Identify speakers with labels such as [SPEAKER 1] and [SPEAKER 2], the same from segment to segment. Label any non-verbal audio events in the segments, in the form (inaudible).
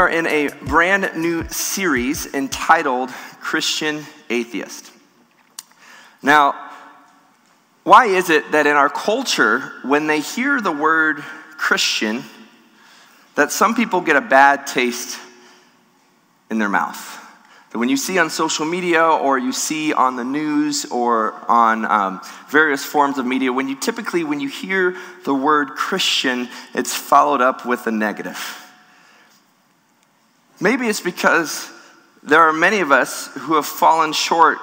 [SPEAKER 1] are in a brand new series entitled Christian Atheist. Now, why is it that in our culture, when they hear the word Christian, that some people get a bad taste in their mouth? That when you see on social media or you see on the news or on um, various forms of media, when you typically, when you hear the word Christian, it's followed up with a negative. Maybe it's because there are many of us who have fallen short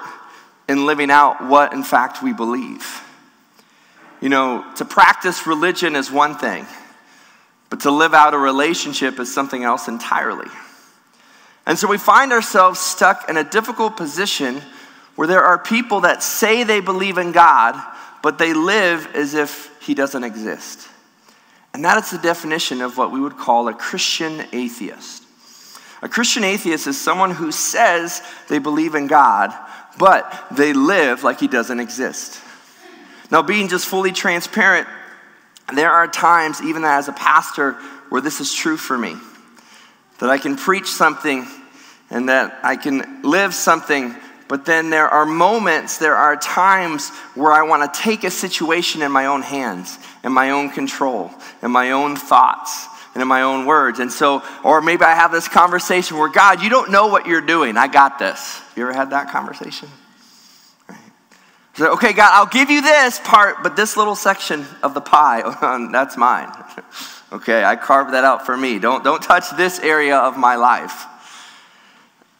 [SPEAKER 1] in living out what, in fact, we believe. You know, to practice religion is one thing, but to live out a relationship is something else entirely. And so we find ourselves stuck in a difficult position where there are people that say they believe in God, but they live as if He doesn't exist. And that is the definition of what we would call a Christian atheist. A Christian atheist is someone who says they believe in God, but they live like He doesn't exist. Now, being just fully transparent, there are times, even as a pastor, where this is true for me. That I can preach something and that I can live something, but then there are moments, there are times where I want to take a situation in my own hands, in my own control, in my own thoughts, and in my own words. And so, or maybe I have this conversation where, God, you don't know what you're doing. I got this. You ever had that conversation? Right. So, okay, God, I'll give you this part, but this little section of the pie, (laughs) um, that's mine. (laughs) okay, I carved that out for me. Don't, don't touch this area of my life.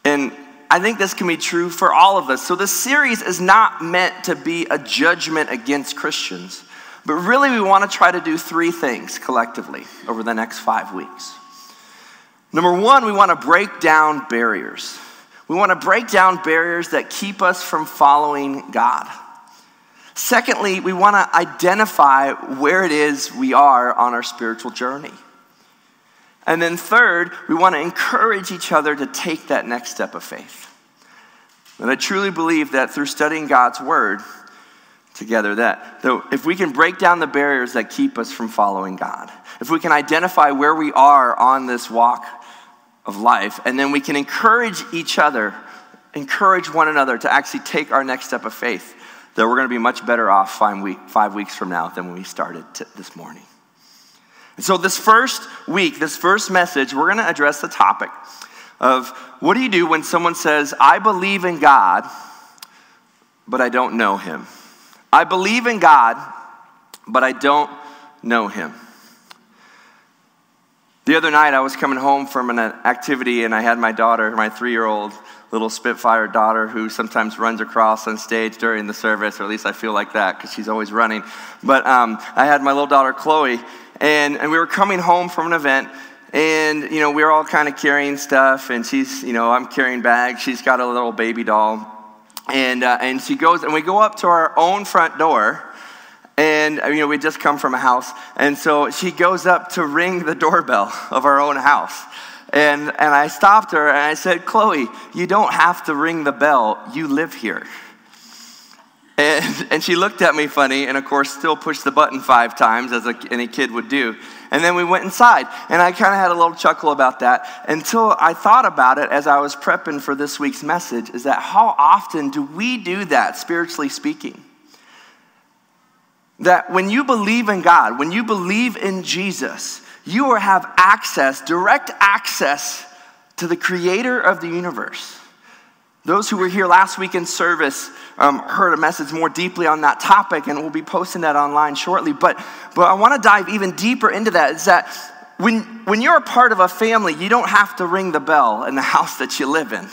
[SPEAKER 1] And I think this can be true for all of us. So, this series is not meant to be a judgment against Christians, but really we want to try to do three things collectively over the next five weeks. Number one, we want to break down barriers. We want to break down barriers that keep us from following God. Secondly, we want to identify where it is we are on our spiritual journey. And then, third, we want to encourage each other to take that next step of faith. And I truly believe that through studying God's word together, that, that if we can break down the barriers that keep us from following God, if we can identify where we are on this walk of life, and then we can encourage each other, encourage one another to actually take our next step of faith, that we're going to be much better off five, week, five weeks from now than when we started t- this morning. And so, this first week, this first message, we're going to address the topic of what do you do when someone says, I believe in God, but I don't know him? I believe in God, but I don't know him. The other night, I was coming home from an activity, and I had my daughter, my three year old little Spitfire daughter, who sometimes runs across on stage during the service, or at least I feel like that because she's always running. But um, I had my little daughter, Chloe, and, and we were coming home from an event and you know we were all kind of carrying stuff and she's you know i'm carrying bags she's got a little baby doll and uh, and she goes and we go up to our own front door and you know we just come from a house and so she goes up to ring the doorbell of our own house. And and i stopped her and i said chloe you don't have to ring the bell. You live here. And, and she looked at me funny, and of course, still pushed the button five times, as a, any kid would do. And then we went inside, and I kind of had a little chuckle about that until I thought about it as I was prepping for this week's message is that how often do we do that, spiritually speaking? That when you believe in God, when you believe in Jesus, you have access, direct access to the creator of the universe. Those who were here last week in service um, heard a message more deeply on that topic, and we'll be posting that online shortly. But, but I want to dive even deeper into that. Is that when, when you're a part of a family, you don't have to ring the bell in the (laughs) house that you live in.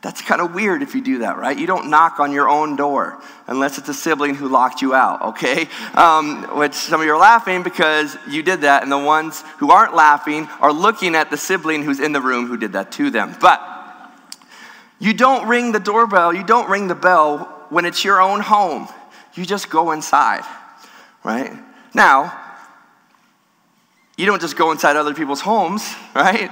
[SPEAKER 1] That's kind of weird if you do that, right? You don't knock on your own door unless it's a sibling who locked you out, okay? Um, which some of you are laughing because you did that, and the ones who aren't laughing are looking at the sibling who's in the room who did that to them. But you don't ring the doorbell, you don't ring the bell when it's your own home. You just go inside, right? Now, you don't just go inside other people's homes, (laughs) right?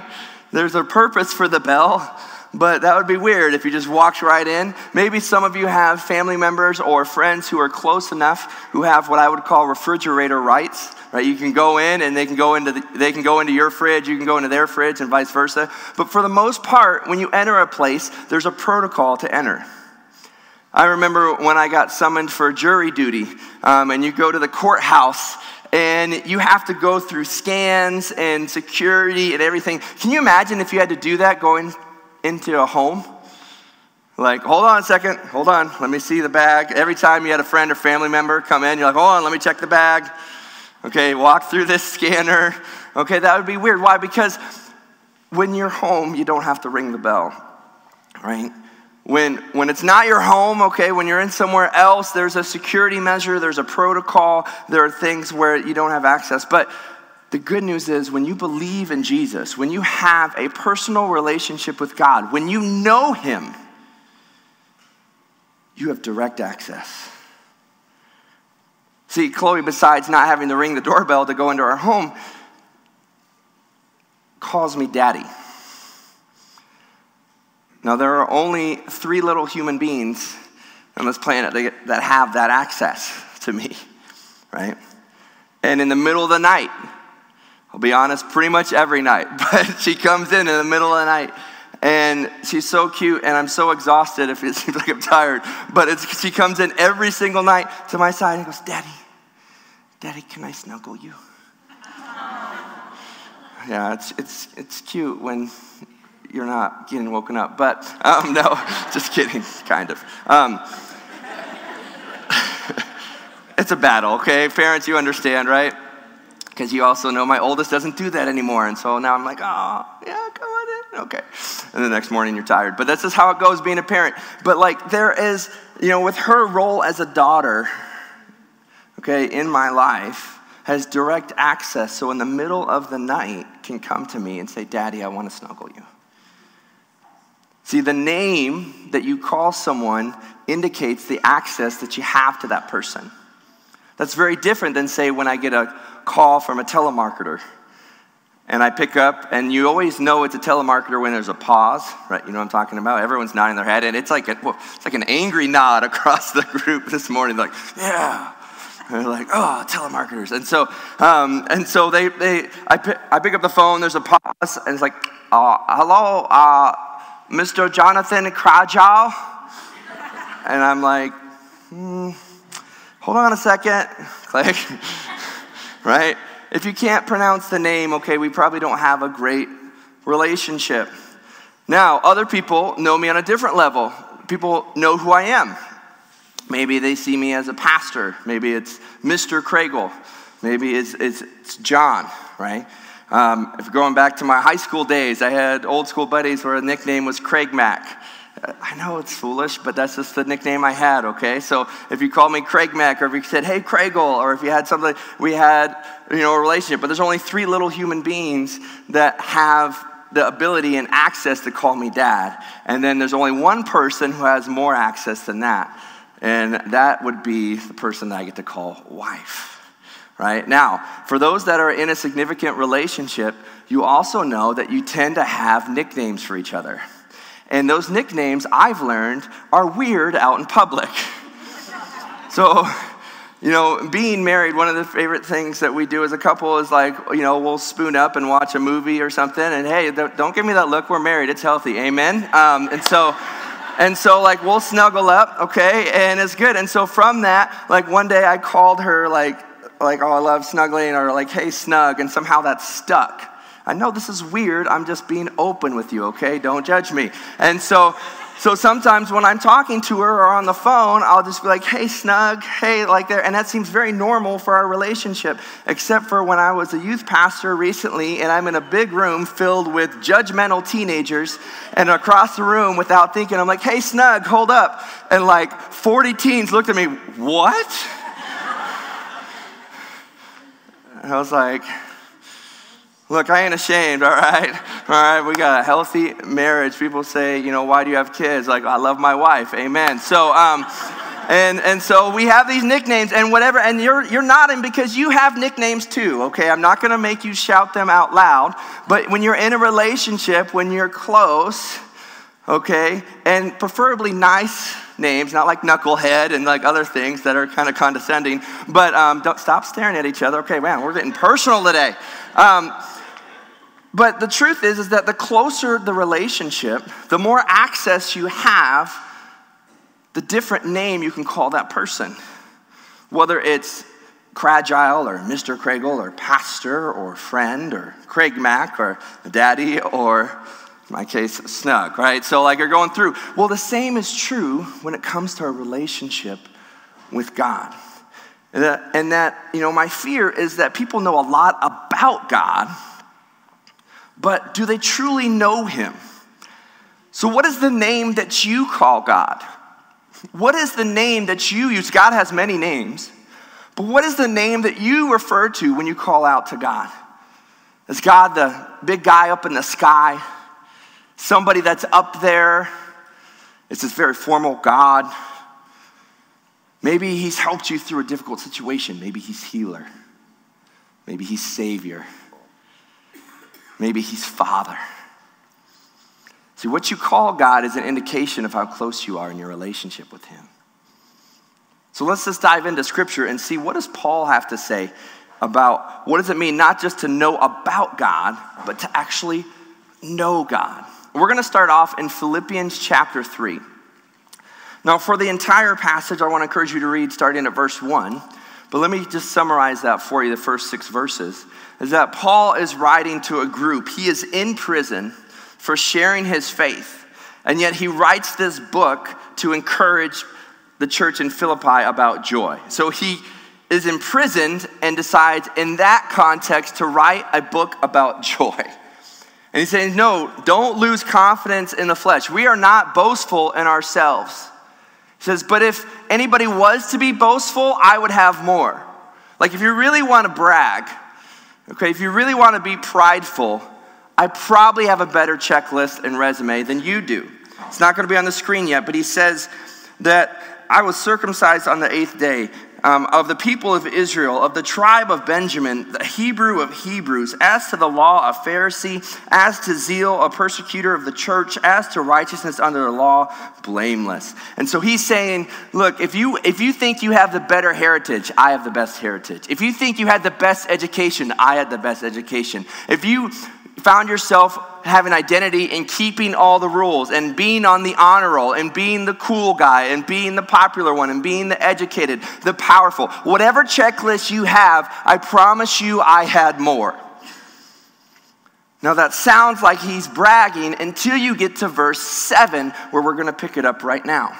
[SPEAKER 1] There's a purpose for the bell, but that would be weird if you just walked right in. Maybe some of you have family members or friends who are close enough who have what I would call refrigerator rights. Right? You can go in and they can go into the, they can go into your fridge, you can go into their fridge and vice versa. But for the most part, when you enter a place, there's a protocol to enter. I remember when I got summoned for jury duty, um, and you go to the courthouse and you have to go through scans and security and everything. Can you imagine if you had to do that going into a home? Like, hold on a second, hold on, let me see the bag. Every time you had a friend or family member come in, you're like, hold on, let me check the bag. Okay, walk through this scanner. Okay, that would be weird. Why? Because when you're home, you don't have to ring the bell, right? When, when it's not your home, okay, when you're in somewhere else, there's a security measure, there's a protocol, there are things where you don't have access. But the good news is when you believe in Jesus, when you have a personal relationship with God, when you know Him, you have direct access. See, Chloe, besides not having to ring the doorbell to go into our home, calls me daddy. Now, there are only three little human beings on this planet that have that access to me, right? And in the middle of the night, I'll be honest, pretty much every night, (laughs) but she comes in in the middle of the night and she's so cute and I'm so exhausted if it seems (laughs) like I'm tired, but she comes in every single night to my side and goes, Daddy, Daddy, can I snuggle you? yeah, it's, it's, it's cute when you're not getting woken up. But um, (laughs) no, just kidding, kind of. Um, (laughs) it's a battle, okay? Parents, you understand, right? Because you also know my oldest doesn't do that anymore. And so now I'm like, oh, yeah, come on. Okay. And the next morning you're tired. But this is how it goes being a parent. But like there is, you know, with her role as a daughter, okay, in my life, has direct access. So in the middle of the night can come to me and say, Daddy, I want to snuggle you. See, the name that you call someone indicates the access that you have to that person. That's very different than, say, when I get a call from a telemarketer and I pick up, and you always know it's a telemarketer when there's a pause, right? You know what I'm talking about? Everyone's nodding their head, and it's like, a, it's like an angry nod (laughs) across the group this morning, like, yeah. And they're like, oh, telemarketers. And so, um, and so they, they I, pick, I pick up the phone, there's a pause, and it's like, uh, hello, uh, Mr. Jonathan Krajal? And I'm like, hmm, hold on a second. (laughs) Click. (laughs) right? If you can't pronounce the name, okay, we probably don't have a great relationship. Now, other people know me on a different level. People know who I am. Maybe they see me as a pastor. Maybe it's Mr. Kragel. Maybe it's, it's, it's Jon, right? Um, if going back to my high school days, I had old school buddies where the nickname was Craig Mack. I know it's foolish, but that's just the nickname I had, okay? So if you called me Craig Mack, or if you said, hey, Kragel, or if you had something, we had, you know, a relationship. But there's only three little human beings that have the ability and access to call me dad. And then there's only one person who has more access than that. And that would be the person that I get to call wife right? Now, for those that are in a significant relationship, you also know that you tend to have nicknames for each other. And those nicknames, I've learned, are weird out in public. (laughs) so, you know, being married, one of the favorite things that we do as a couple is like, you know, we'll spoon up and watch a movie or something. And hey, don't give me that look. We're married. It's healthy. Amen. Um, and so, and so like we'll snuggle up, okay, and it's good. And so from that, like one day I called her like like, oh, I love snuggling, or like, hey, snug, and somehow that stuck. I know this is weird. I'm just being open with you, okay? Don't judge me. And so, so sometimes when I'm talking to her or on the phone, I'll just be like, hey, snug, hey, like there. And that seems very normal for our relationship, except for when I was a youth pastor recently and I'm in a big room filled with judgmental teenagers. And across the room, without thinking, I'm like, hey, snug, hold up. And like 40 teens looked at me, what? (laughs) I was like, look, I ain't ashamed, (laughs) all right? All right, we got a healthy marriage. People say, you know, why do you have kids? Like, I love my wife. Amen. So, um, and, and so we have these nicknames and whatever, and you're, you're nodding because you have nicknames too, okay? I'm not gonna make you shout them out loud, but when you're in a relationship, when you're close, okay? And preferably nice names, not like knucklehead and like other things that are kind of condescending. But um, don't stop staring at each other. Okay, man, we're getting personal today. Um, but the truth is, is that the closer the relationship, the more access you have, the different name you can call that person. Whether it's Cragile or Mr. Kragel or pastor or friend or Craig Mack or daddy or in my case, snug, right? So, like, you're going through. Well, the same is true when it comes to our relationship with God. And that, and that, you know, my fear is that people know a lot about God, but do they truly know Him? So, what is the name that you call God? What is the name that you use? God has many names. But what is the name that you refer to when you call out to God? Is God the big guy up in the sky? Somebody that's up there? Is this very formal God? Maybe he's helped you through a difficult situation. Maybe he's healer. Maybe he's savior. Maybe he's father. See, what you call God is an indication of how close you are in your relationship with him. So let's just dive into scripture and see what does Paul have to say about what does it mean not just to know about God, but to actually know God. We're going to start off in Philippians chapter 3. Now, for the entire passage, I want to encourage you to read starting at verse 1. But let me just summarize that for you, the first six verses. Is that Paul is writing to a group. He is in prison for sharing his faith. And yet he writes this book to encourage the church in Philippi about joy. So he is imprisoned and decides in that context to write a book about (laughs) joy. And he's saying, No, don't lose confidence in the flesh. We are not boastful in ourselves. He says, But if anybody was to be boastful, I would have more. Like if you really want to brag, okay, if you really want to be prideful, I probably have a better checklist and resume than you do. It's not going to be on the screen yet, but he says that I was circumcised on the eighth day. Um, of the people of Israel, of the tribe of Benjamin, the Hebrew of Hebrews, as to the law, a Pharisee, as to zeal, a persecutor of the church, as to righteousness under the law, blameless. And so he's saying, look, if you if you think you have the better heritage, I have the best heritage. If you think you had the best education, I had the best education. If you found yourself having identity in keeping all the rules and being on the honor roll and being the cool guy and being the popular one and being the educated, the powerful. Whatever checklist you have, I promise you I had more. Now that sounds like he's bragging until you get to verse 7, where we're going to pick it up right now.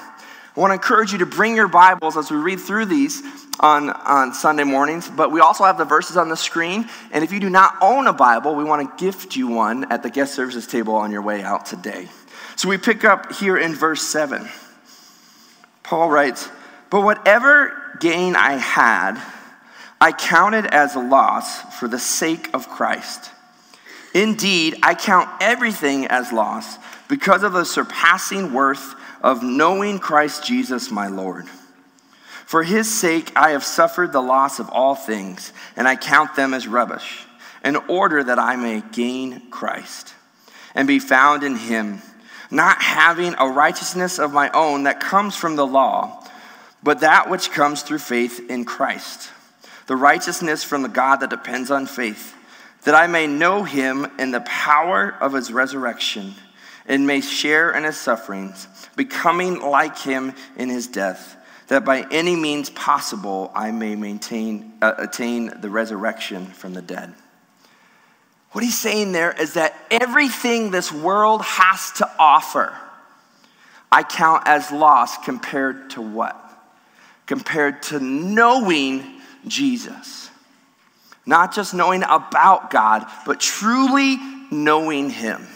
[SPEAKER 1] I want to encourage you to bring your Bibles as we read through these on, on Sunday mornings, but we also have the verses on the screen. And if you do not own a Bible, we want to gift you one at the guest services table on your way out today. So we pick up here in verse 7. Paul writes, But whatever gain I had, I counted as a loss for the sake of Christ. Indeed, I count everything as loss because of the surpassing worth of knowing Christ Jesus my Lord. For his sake, I have suffered the loss of all things, and I count them as rubbish, in order that I may gain Christ and be found in him, not having a righteousness of my own that comes from the law, but that which comes through faith in Christ, the righteousness from the God that depends on faith, that I may know him in the power of his resurrection and may share in his sufferings, becoming like him in his death that by any means possible I may maintain, uh, attain the resurrection from the dead. What he's saying there is that everything this world has to offer, I count as loss compared to what? Compared to knowing Jesus. Not just knowing about God, but truly knowing Him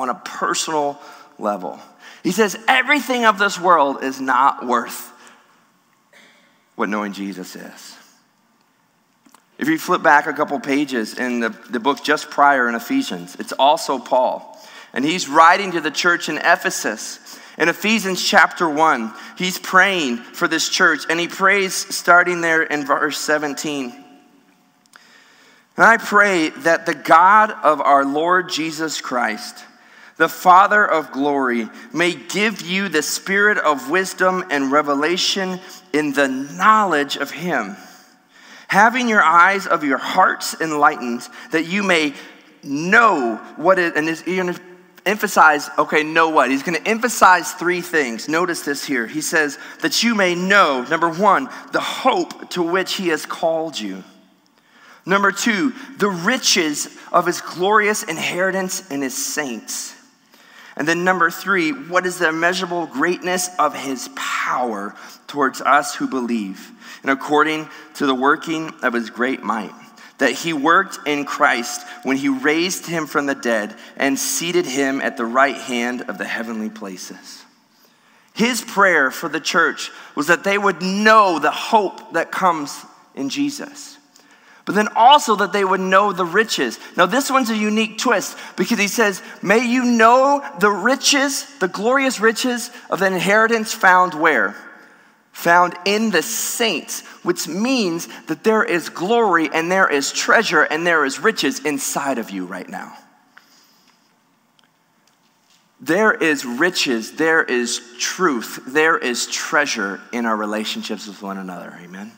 [SPEAKER 1] on a personal level. He says, everything of this world is not worth what knowing Jesus is. If you flip back a couple pages in the, the book just prior in Ephesians, it's also Paul. And he's writing to the church in Ephesus. In Ephesians chapter 1, he's praying for this church, and he prays starting there in verse 17. And I pray that the God of our Lord Jesus Christ, the Father of glory, may give you the spirit of wisdom and revelation in the knowledge of Him, having your eyes of your hearts enlightened, that you may know what it, and he's going to emphasize, okay, know what? He's going to emphasize three things. Notice this here. He says, that you may know, number one, the hope to which He has called you. Number two, the riches of His glorious inheritance in His saints. And then number three, what is the immeasurable greatness of his power towards us who believe? And according to the working of his great might, that he worked in Christ when he raised him from the dead and seated him at the right hand of the heavenly places. His prayer for the church was that they would know the hope that comes in Jesus but then also that they would know the riches. Now, this one's a unique twist because he says, May you know the riches, the glorious riches of the inheritance found where? Found in the saints, which means that there is glory and there is treasure and there is riches inside of you right now. There is riches, there is truth, there is treasure in our relationships with one another. Amen.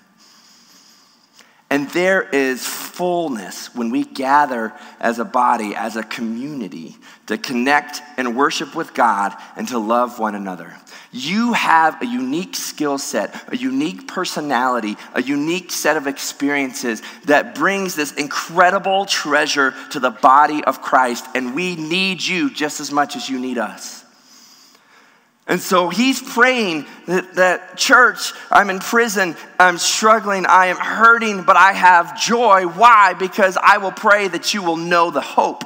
[SPEAKER 1] And there is fullness when we gather as a body, as a community, to connect and worship with God and to love one another. You have a unique skill set, a unique personality, a unique set of experiences that brings this incredible treasure to the body of Christ. And we need you just as much as you need us. And so he's praying that, that, church, I'm in prison, I'm struggling, I am hurting, but I have joy. Why? Because I will pray that you will know the hope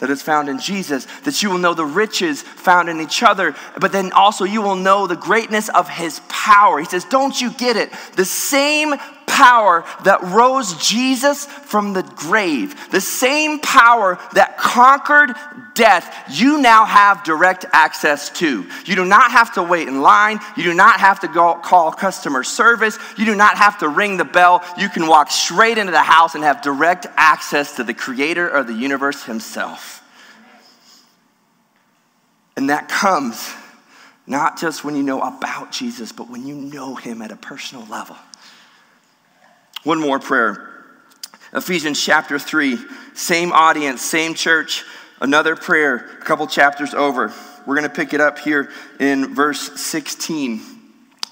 [SPEAKER 1] that is found in Jesus, that you will know the riches found in each other, but then also you will know the greatness of his power. He says, Don't you get it? The same power that rose Jesus from the grave, the same power that conquered death, you now have direct access to. You do not have to wait in line. You do not have to go call customer service. You do not have to ring the bell. You can walk straight into the house and have direct access to the creator of the universe himself. And that comes not just when you know about Jesus, but when you know him at a personal level. One more prayer. Ephesians chapter 3, same audience, same church, another prayer, a couple chapters over. We're going to pick it up here in verse 16.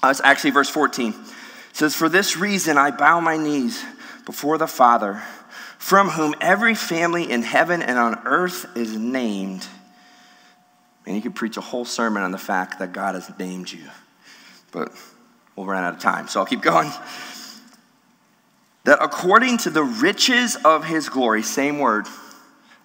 [SPEAKER 1] Uh, it's actually verse 14. It says, For this reason I bow my knees before the Father, from whom every family in heaven and on earth is named. And you could preach a whole sermon on the fact that God has named you, but we'll run out of time, so I'll keep going that according to the riches of his glory, same word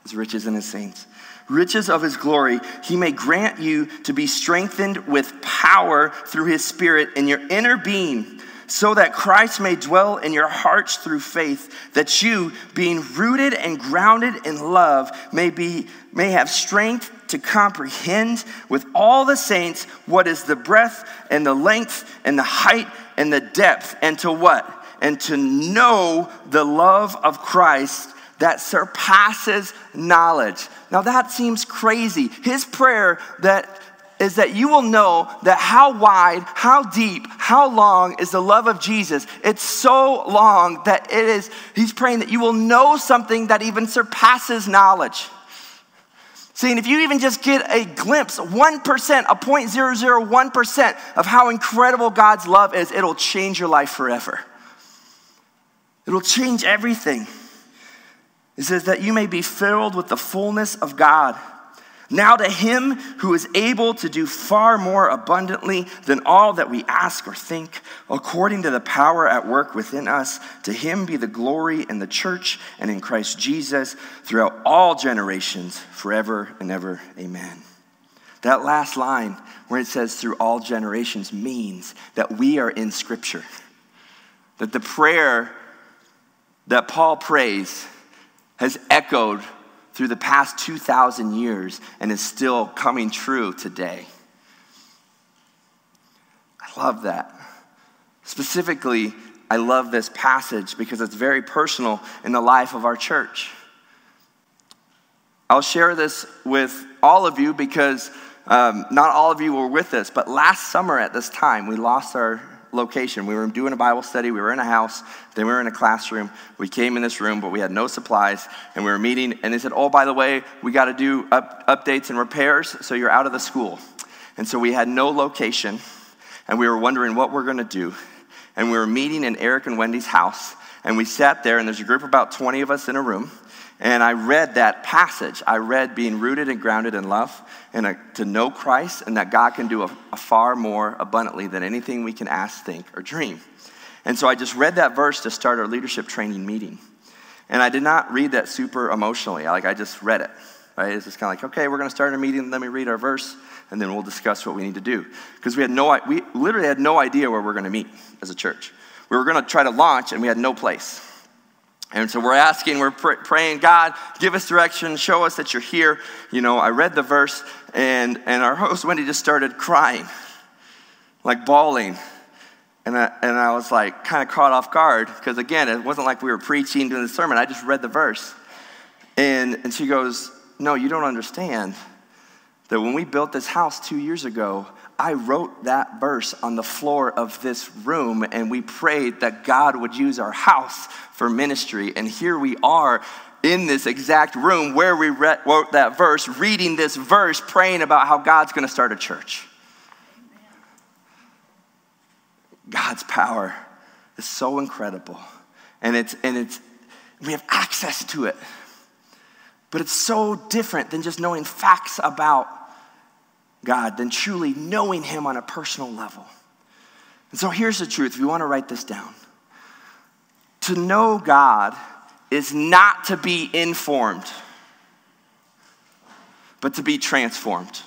[SPEAKER 1] as riches in his saints, riches of his glory, he may grant you to be strengthened with power through his spirit in your inner being, so that Christ may dwell in your hearts through faith, that you, being rooted and grounded in love, may be may have strength to comprehend with all the saints what is the breadth and the length and the height and the depth, and to what? And to know the love of Christ that surpasses knowledge. Now that seems crazy. His prayer that is that you will know that how wide, how deep, how long is the love of Jesus. It's so long that it is, he's praying that you will know something that even surpasses knowledge. Saying if you even just get a glimpse, 1%, a 0.001% of how incredible God's love is, it'll change your life forever. It'll change everything. It says that you may be filled with the fullness of God. Now, to him who is able to do far more abundantly than all that we ask or think, according to the power at work within us, to him be the glory in the church and in Christ Jesus throughout all generations, forever and ever. Amen. That last line, where it says through all generations, means that we are in Scripture. That the prayer that Paul prays has echoed through the past 2,000 years and is still coming true today. I love that. Specifically, I love this passage because it's very personal in the life of our church. I'll share this with all of you because um, not all of you were with us, but last summer at this time, we lost our location. We were doing a Bible study, we were in a house, then we were in a classroom. We came in this room, but we had no supplies, and we were meeting, and they said, Oh, by the way, we got to do up, updates and repairs, so you're out of the school. And so we had no location, and we were wondering what we're going to do. And we were meeting in Eric and Wendy's house, and we sat there, and there's a group of about 20 of us in a room. And I read that passage. I read being rooted and grounded in love and a, to know Christ and that God can do a, a far more abundantly than anything we can ask, think, or dream. And so I just read that verse to start our leadership training meeting. And I did not read that super emotionally. Like I just read it. Right? It's just kind of like, okay, we're going to start a meeting. Let me read our verse, and then we'll discuss what we need to do. Because we had no, we literally had no idea where we're going to meet as a church. We were going to try to launch, and we had no place. And so we're asking, we're pr- praying, God, give us direction, show us that you're here. You know, I read the verse, and, and our host, Wendy, just started crying, like bawling. And I, and I was like, kind of caught off guard, because again, it wasn't like we were preaching doing the sermon. I just read the verse. And, and she goes, No, you don't understand that when we built this house two years ago, I wrote that verse on the floor of this room, and we prayed that God would use our house for ministry. And here we are in this exact room where we wrote that verse, reading this verse, praying about how God's going to start a church. God's power is so incredible. And it's, and it's, we have access to it. But it's so different than just knowing facts about God than truly knowing Him on a personal level. And so here's the truth if you want to write this down to know God is not to be informed, but to be transformed.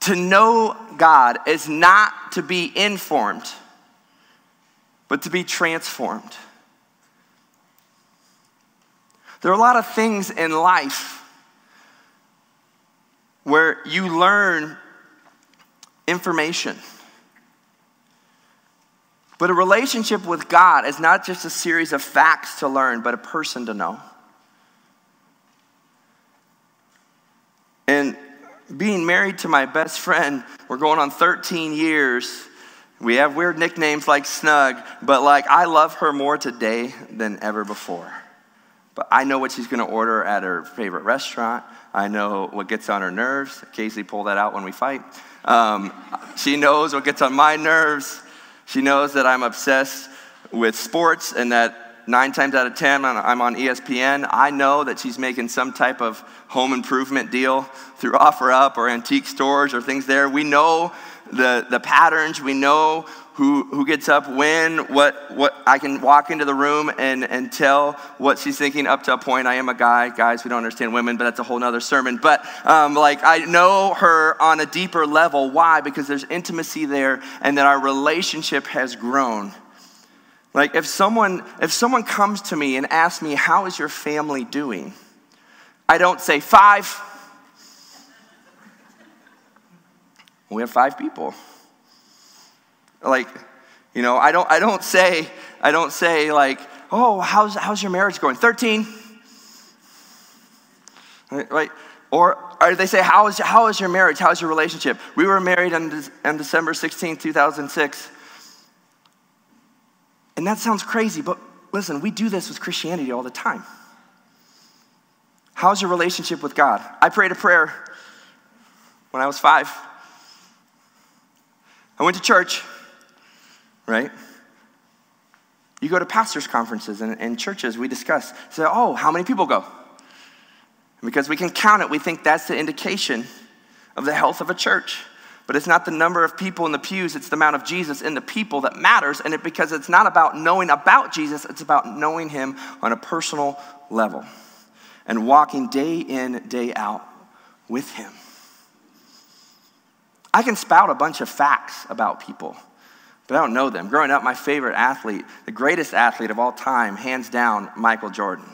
[SPEAKER 1] To know God is not to be informed, but to be transformed. There are a lot of things in life where you learn information. But a relationship with God is not just a series of facts to learn, but a person to know. And being married to my best friend, we're going on 13 years. We have weird nicknames like Snug, but like I love her more today than ever before. But I know what she's going to order at her favorite restaurant. I know what gets on her nerves. Casey pull that out when we fight. Um, she knows what gets on my nerves. She knows that I'm obsessed with sports and that nine times out of ten I'm on ESPN. I know that she's making some type of home improvement deal through (laughs) OfferUp or antique stores or things there. We know the, the patterns. We know who, who gets up when, what, what I can walk into the room and, and tell what she's thinking up to a point. I am a guy. Guys, we don't understand women, but that's a whole nother sermon. But um, like, I know her on a deeper level. Why? Because there's intimacy there and that our relationship has grown. Like, if someone, if someone comes to me and asks me, How is your family doing? I don't say, Five. We have five people. Like, you know, I don't, I don't say, I don't say like, oh, how's, how's your marriage going? 13. Right? Or, or they say, how is, how is your marriage? How is your relationship? We were married on, on December 16, 2006. And that sounds crazy, but listen, we do this with Christianity all the time. How's your relationship with God? I prayed a prayer when I was five. I went to church right? You go to pastors' conferences and, and churches, we discuss, say, oh, how many people go? because we can count it, we think that's the indication of the health of a church. But it's not the number of people in the pews, it's the amount of Jesus in the people that matters. And it, because it's not about knowing about Jesus, it's about knowing him on a personal level and walking day in, day out with him. I can spout a bunch of facts about people but I don't know them. Growing up, my favorite athlete, the greatest athlete of all time, hands down, Michael Jordan.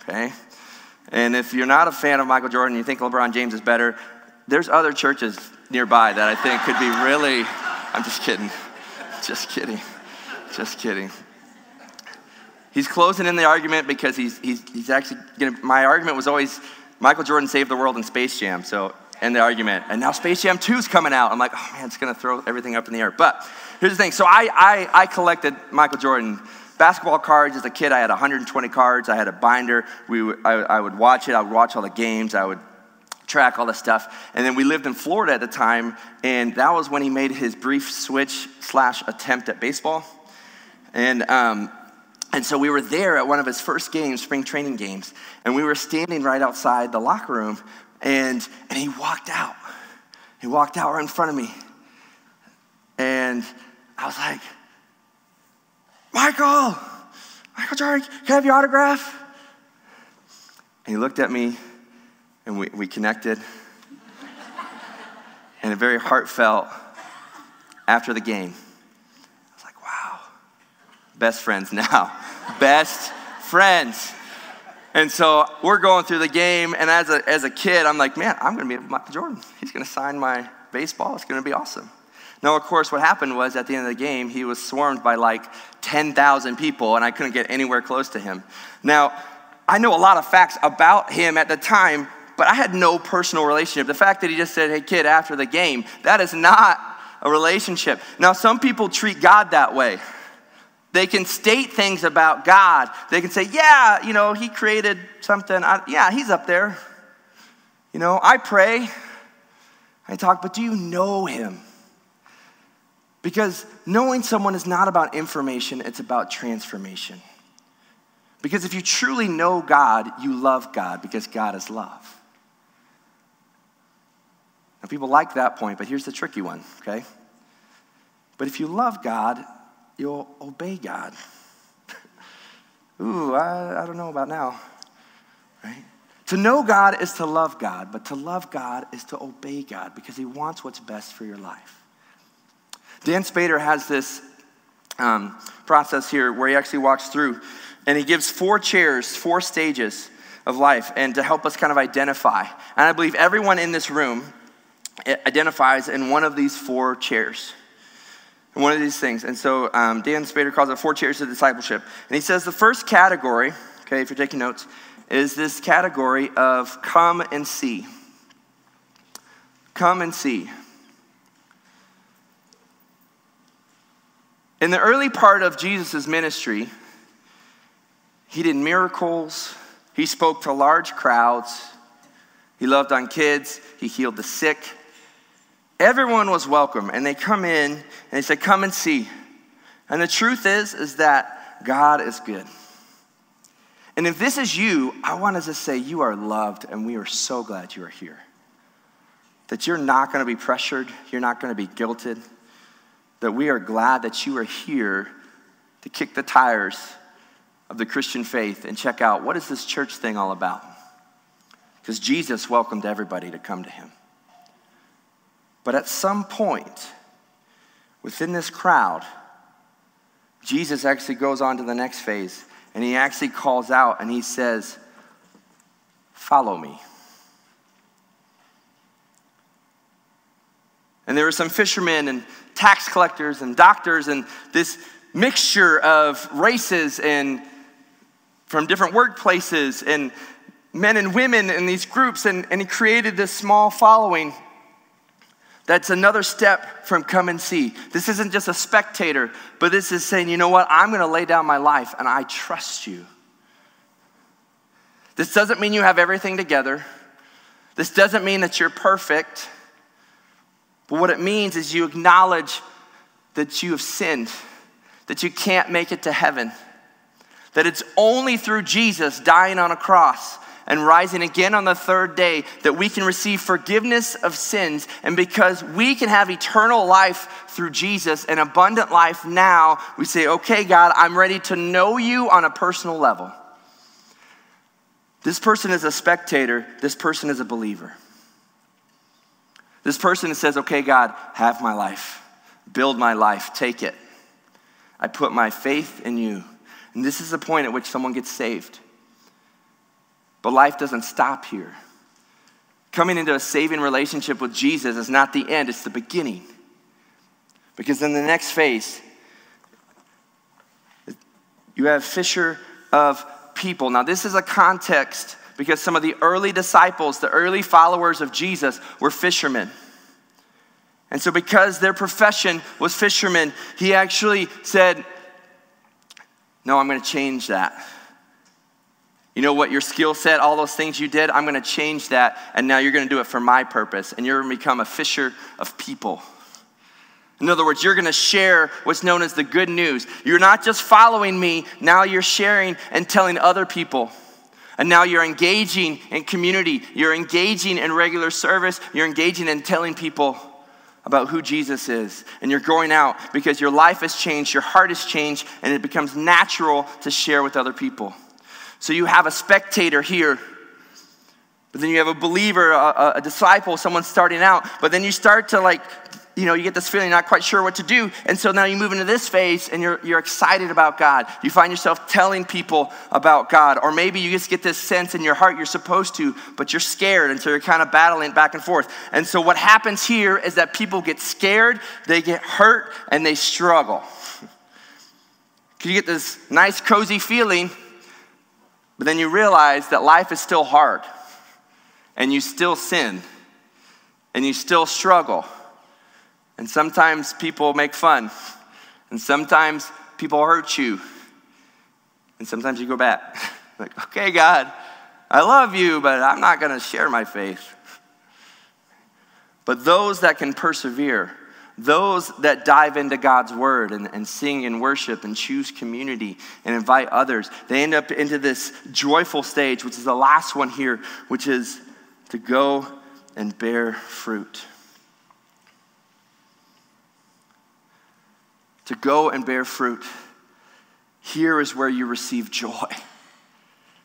[SPEAKER 1] Okay? And if you're not a fan of Michael Jordan, you think LeBron James is better, there's other churches nearby that I think could be really, I'm just kidding. Just kidding. Just kidding. he's closing in the argument because he's, he's, he's actually gonna, my argument was always Michael Jordan saved the world in Space Jam. So, end the argument. And now Space Jam 2 is coming out. I'm like, oh man, it's going to throw everything up in the air. But here's the thing. So, I, I, I collected Michael Jordan basketball cards as a kid. I had 120 cards. I had a binder. We, I, I would watch it. I would watch all the games. I would track all the stuff. And then we lived in Florida at the time, and that was when he made his brief switch slash attempt at baseball. And um, and so we were there at one of his first games, spring training games, and we were standing right outside the locker room, and, and he walked out. He walked out right in front of me. And I was like, Michael, Michael Jordan, can I have your autograph? And he looked at me, and we, we connected. (laughs) and a very heartfelt after the game I was like, wow, best friends now. (laughs) best friends. And so we're going through the game, and as a, as a kid, I'm like, man, I'm going to be Michael Jordan. He's going to sign my baseball. It's going to be awesome. Now, of course, what happened was at the end of the game, he was swarmed by like 10,000 people, and I couldn't get anywhere close to him. Now, I know a lot of facts about him at the time, but I had no personal relationship. The fact that he just said, hey, kid, after the game, that is not a relationship. Now, some people treat God that way. They can state things about God. They can say, yeah, you know, he created something. I, yeah, he's up there. You know, I pray, I talk, but do you know him? Because knowing someone is not about information, it's about transformation. Because if you truly know God, you love God because God is love. Now, people like that point, but here's the tricky one, okay? But if you love God, you'll obey God. (laughs) Ooh, I, I don't know about now, right? To know God is to love God, but to love God is to obey God because He wants what's best for your life. Dann Spader has this um, process here where he actually walks through and he gives four chairs, four stages of life, and to help us kind of identify. And I believe everyone in this room identifies in one of these four chairs one of these things. And so um, Dann Spader calls it four chairs of discipleship. And he says the first category, okay, if you're taking notes, is this category of come and see. Come and see. In the early part of Jesus' ministry, he did miracles, he spoke to large crowds, he loved on kids, he healed the sick, Everyone was welcome, and they come in and they say, Come and see. And the truth is, is that God is good. And if this is you, I want to say you are loved, and we are so glad you are here. That you're not going to be pressured, you're not going to be guilted, that we are glad that you are here to kick the tires of the Christian faith and check out what is this church thing all about? Because Jesus welcomed everybody to come to him. But at some point within this crowd, Jesus actually goes on to the next phase and he actually calls out and he says, Follow me. And there were some fishermen and tax collectors and doctors and this mixture of races and from different workplaces and men and women in these groups. And, and he created this small following that's another step from come and see. This isn't just a spectator, but this is saying, you know what? I'm going to lay down my life and I trust you. This doesn't mean you have everything together. This doesn't mean that you're perfect. But what it means is you acknowledge that you have sinned, that you can't make it to heaven, that it's only through Jesus dying on a cross and rising again on the third day that we can receive forgiveness of sins. And because we can have eternal life through Jesus and abundant life now, we say, okay, God, I'm ready to know you on a personal level. This person is a spectator, this person is a believer. This person says, okay, God, have my life, build my life, take it. I put my faith in you. And this is the point at which someone gets saved. But life doesn't stop here. Coming into a saving relationship with Jesus is not the end, it's the beginning. Because in the next phase, You have fisher of people. Now, this is a context because some of the early disciples, the early followers of Jesus, were fishermen. And so, because their profession was fishermen, he actually said, No, I'm going to change that. You know what, your skill set, all those things you did, I'm going to change that, and now you're going to do it for my purpose, and you're going to become a fisher of people. In other words, you're going to share what's known as the good news. You're not just following me, now you're sharing and telling other people. And now you're engaging in community, you're engaging in regular service, you're engaging in telling people about who Jesus is. And you're going out because your life has changed, your heart has changed, and it becomes natural to share with other people. So you have a spectator here, but then you have a believer, a, a disciple, someone starting out, but then you start to like you know, you get this feeling, not quite sure what to do. And so now you move into this phase and you're, you're excited about God. You find yourself telling people about God. Or maybe you just get this sense in your heart you're supposed to, but you're scared. And so you're kind of battling back and forth. And so what happens here is that people get scared, they get hurt, and they struggle. (laughs) Can you get this nice, cozy feeling, but then you realize that life is still hard, and you still sin, and you still struggle and sometimes people make fun. And sometimes people hurt you. And sometimes you go back. (laughs) like, okay, God, I love you, but I'm not going to share my faith. But those that can persevere, those that dive into God's word and, and sing and worship and choose community and invite others, they end up into this joyful stage, which is the last one here, which is to go and bear fruit. to go and bear fruit. Here is where you receive joy.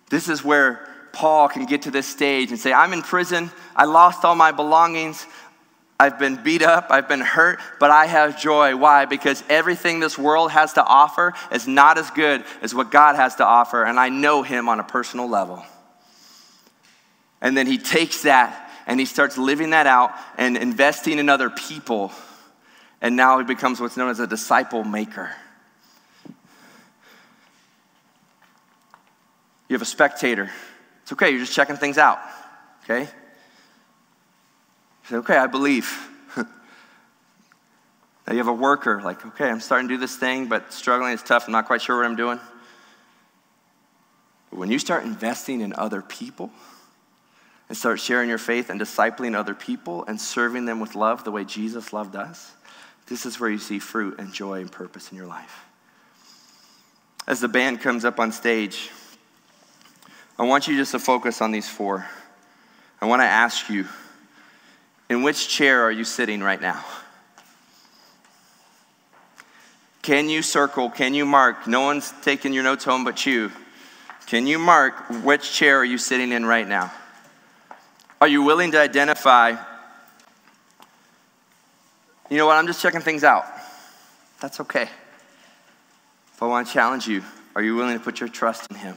[SPEAKER 1] This is where Paul can get to this stage and say, I'm in prison. I lost all my belongings. I've been beat up. I've been hurt, but I have joy. Why? Because everything this world has to offer is not as good as what God has to offer, and I know Him on a personal level. And then he takes that and he starts living that out and investing in other people and now he becomes what's known as a disciple maker. You have a spectator. It's okay, you're just checking things out, okay? Okay, I believe. (laughs) now you have a worker, like, okay, I'm starting to do this thing, but struggling, it's tough, I'm not quite sure what I'm doing. But when you start investing in other people, and start sharing your faith and discipling other people and serving them with love the way Jesus loved us, this is where you see fruit and joy and purpose in your life. As the band comes up on stage, I want you just to focus on these four. I want to ask you in which chair are you sitting right now? Can you circle? Can you mark? No one's taking your notes home but you. Can you mark which chair are you sitting in right now? Are you willing to identify you know what? I'm just checking things out. That's okay. But I want to challenge you are you willing to put your trust in Him?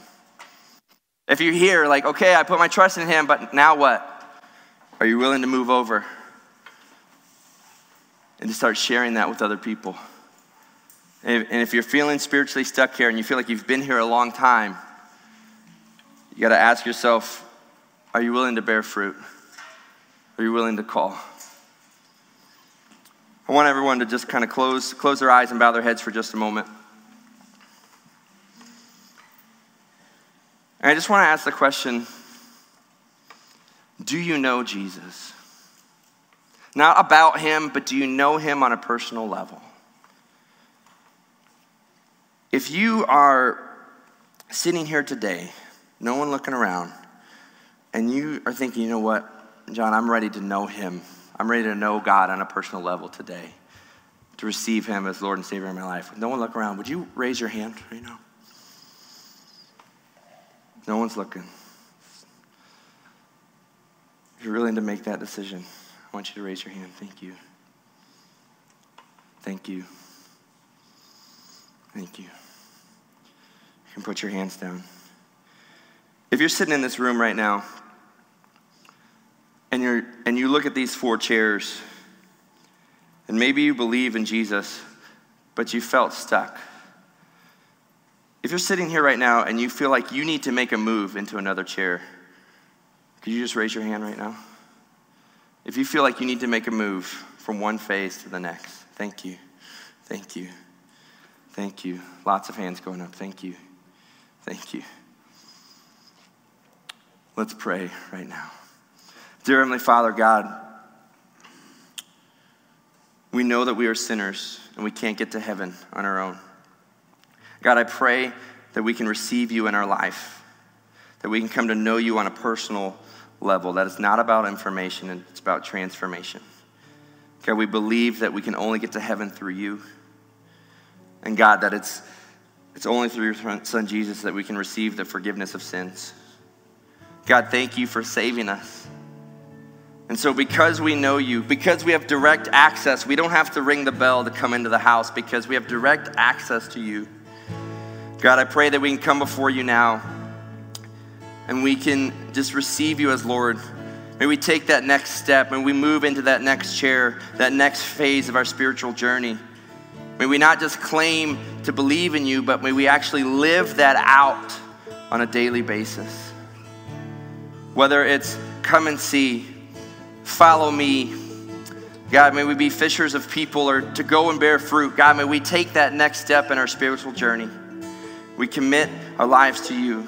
[SPEAKER 1] If you're here, like, okay, I put my trust in Him, but now what? Are you willing to move over and to start sharing that with other people? And if you're feeling spiritually stuck here and you feel like you've been here a long time, you got to ask yourself are you willing to bear fruit? Are you willing to call? I want everyone to just kind of close, close their eyes and bow their heads for just a moment. And I just want to ask the question Do you know Jesus? Not about him, but do you know him on a personal level? If you are sitting here today, no one looking around, and you are thinking, you know what, Jon, I'm ready to know him I'm ready to know God on a personal level today, to receive Him as Lord and Savior in my life. no one look around, would you raise your hand right now? No one's looking. You're willing to make that decision, I want you to raise your hand. Thank you. Thank you. Thank you. You can put your hands down. If you're sitting in this room right now, and, you're, and you look at these four chairs, and maybe you believe in Jesus, but you felt stuck. if you're sitting here right now and you feel like you need to make a move into another chair, could you just raise your hand right now? If you feel like you need to make a move from one phase to the next, thank you. Thank you. Thank you. Lots of hands going up. Thank you. Thank you. Let's pray right now. Dear Heavenly Father, God, we know that we are sinners and we can't get to heaven on our own. God, I pray that we can receive you in our life, that we can come to know you on a personal level, that it's not about information, and it's about transformation. God, we believe that we can only get to heaven through you. And God, that it's, it's only through your son Jesus that we can receive the forgiveness of sins. God, thank you for saving us. And so, because we know you, because we have direct access, we don't have to ring the bell to come into the house because we have direct access to you. God, I pray that we can come before you now and we can just receive you as Lord. May we take that next step, and we move into that next chair, that next phase of our spiritual journey. May we not just claim to believe in you, but may we actually live that out on a daily basis. Whether it's come and see, follow me. God, may we be fishers of people or to go and bear fruit. God, may we take that next step in our spiritual journey. We commit our lives to you.